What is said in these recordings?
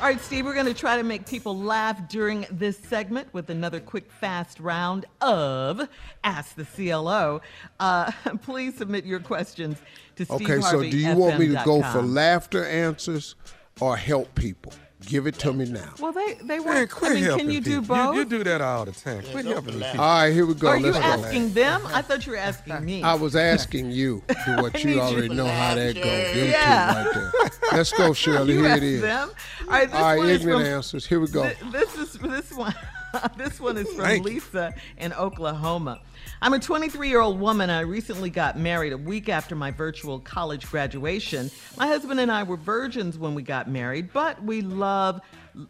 All right, Steve, we're going to try to make people laugh during this segment with another quick, fast round of Ask the CLO. Uh, please submit your questions to Steve Okay, so do you want me to go for laughter answers or help people? Give it to me now. Well, they they Man, want. quit I mean, helping can you do people. both? You, you do that all the time. Quit helping people. All right, here we go. Are you Let's go. asking them? I thought you were asking me. I was asking you for what you need you already know how that goes. Them Yeah. two right there. Let's go, Shirley. You Here it is. them? All right, this All right, one is ignorant from- answers. Here we go. Th- This is this one. this one is from Thank you. Lisa in Oklahoma. I'm a 23 year old woman. I recently got married a week after my virtual college graduation. My husband and I were virgins when we got married, but we love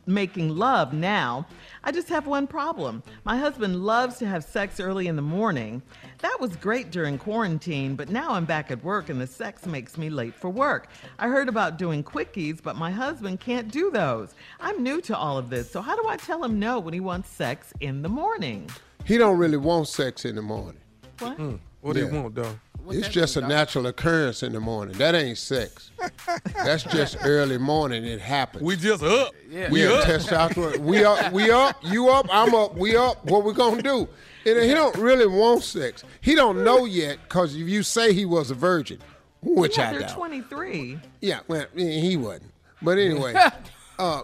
making love now. I just have one problem. My husband loves to have sex early in the morning. That was great during quarantine, but now I'm back at work and the sex makes me late for work. I heard about doing quickies, but my husband can't do those. I'm new to all of this, so how do I tell him no when he wants sex in the morning? He don't really want sex in the morning. What? What do Yeah. you want, though? it's just a natural occurrence in the morning. That ain't sex. That's just early morning. It happens. We just up. Yeah. We We up. up. Testosterone. We up. We up. You up. I'm up. We up. What we gonna do? And he don't really want sex. He don't know yet because if you say he was a virgin, which yeah, I they're doubt. 23. Yeah, well, he wasn't. But anyway, uh,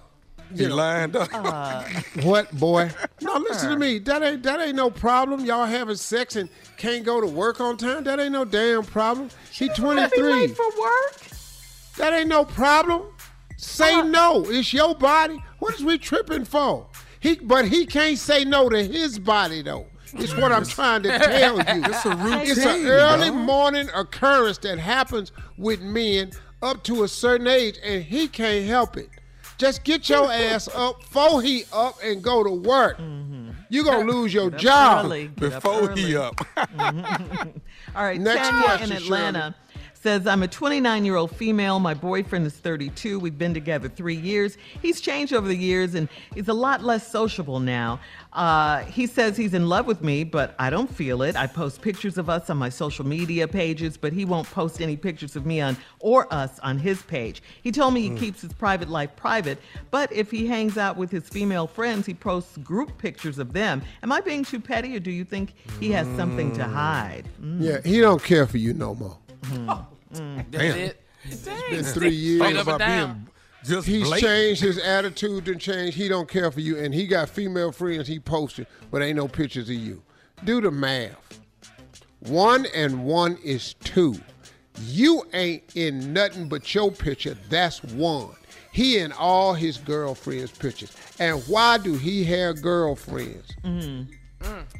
He you know, lined up. Uh, what boy? No, listen to me. That ain't that ain't no problem. Y'all having sex and can't go to work on time. That ain't no damn problem. He 23. for work? That ain't no problem. Say uh, no. It's your body. What is we tripping for? He, but he can't say no to his body though. It's what I'm trying to tell you. It's a routine. It's an early dog. morning occurrence that happens with men up to a certain age, and he can't help it. Just get your ass up before he up and go to work. Mm-hmm. You're gonna lose your job early. Get up Before early. he up. All right, Next Tanya question, in Atlanta says, I'm a 29 year old female. My boyfriend is 32. We've been together three years. He's changed over the years and he's a lot less sociable now. Uh, he says he's in love with me, but I don't feel it. I post pictures of us on my social media pages, but he won't post any pictures of me on or us on his page. He told me he Mm. keeps his private life private, but if he hangs out with his female friends, he posts group pictures of them. Am I being too petty, or do you think he has something to hide? Mm. Yeah, he don't care for you no more. Mm. Mm. That's it. It's been three years. Straight up and down. Just He's blatant. changed his attitude and changed. He don't care for you, and he got female friends he posted, but ain't no pictures of you. Do the math. One and one is two. You ain't in nothing but your picture. That's one. He and all his girlfriends' pictures. And why do he have girlfriends? Mm-hmm.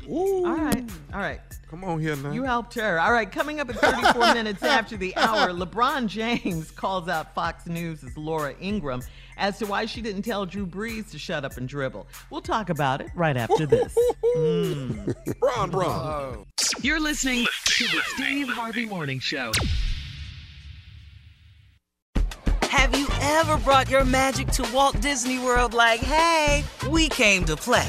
Mm. All right, all right. Come on here now. You helped her. All right, coming up at 34 minutes after the hour, LeBron James calls out Fox News' Laura Ingraham as to why she didn't tell Drew Brees to shut up and dribble. We'll talk about it right after this. Mm. Bron, Bron. You're listening to the Steve Harvey Morning Show. Have you ever brought your magic to Walt Disney World like, hey, we came to play?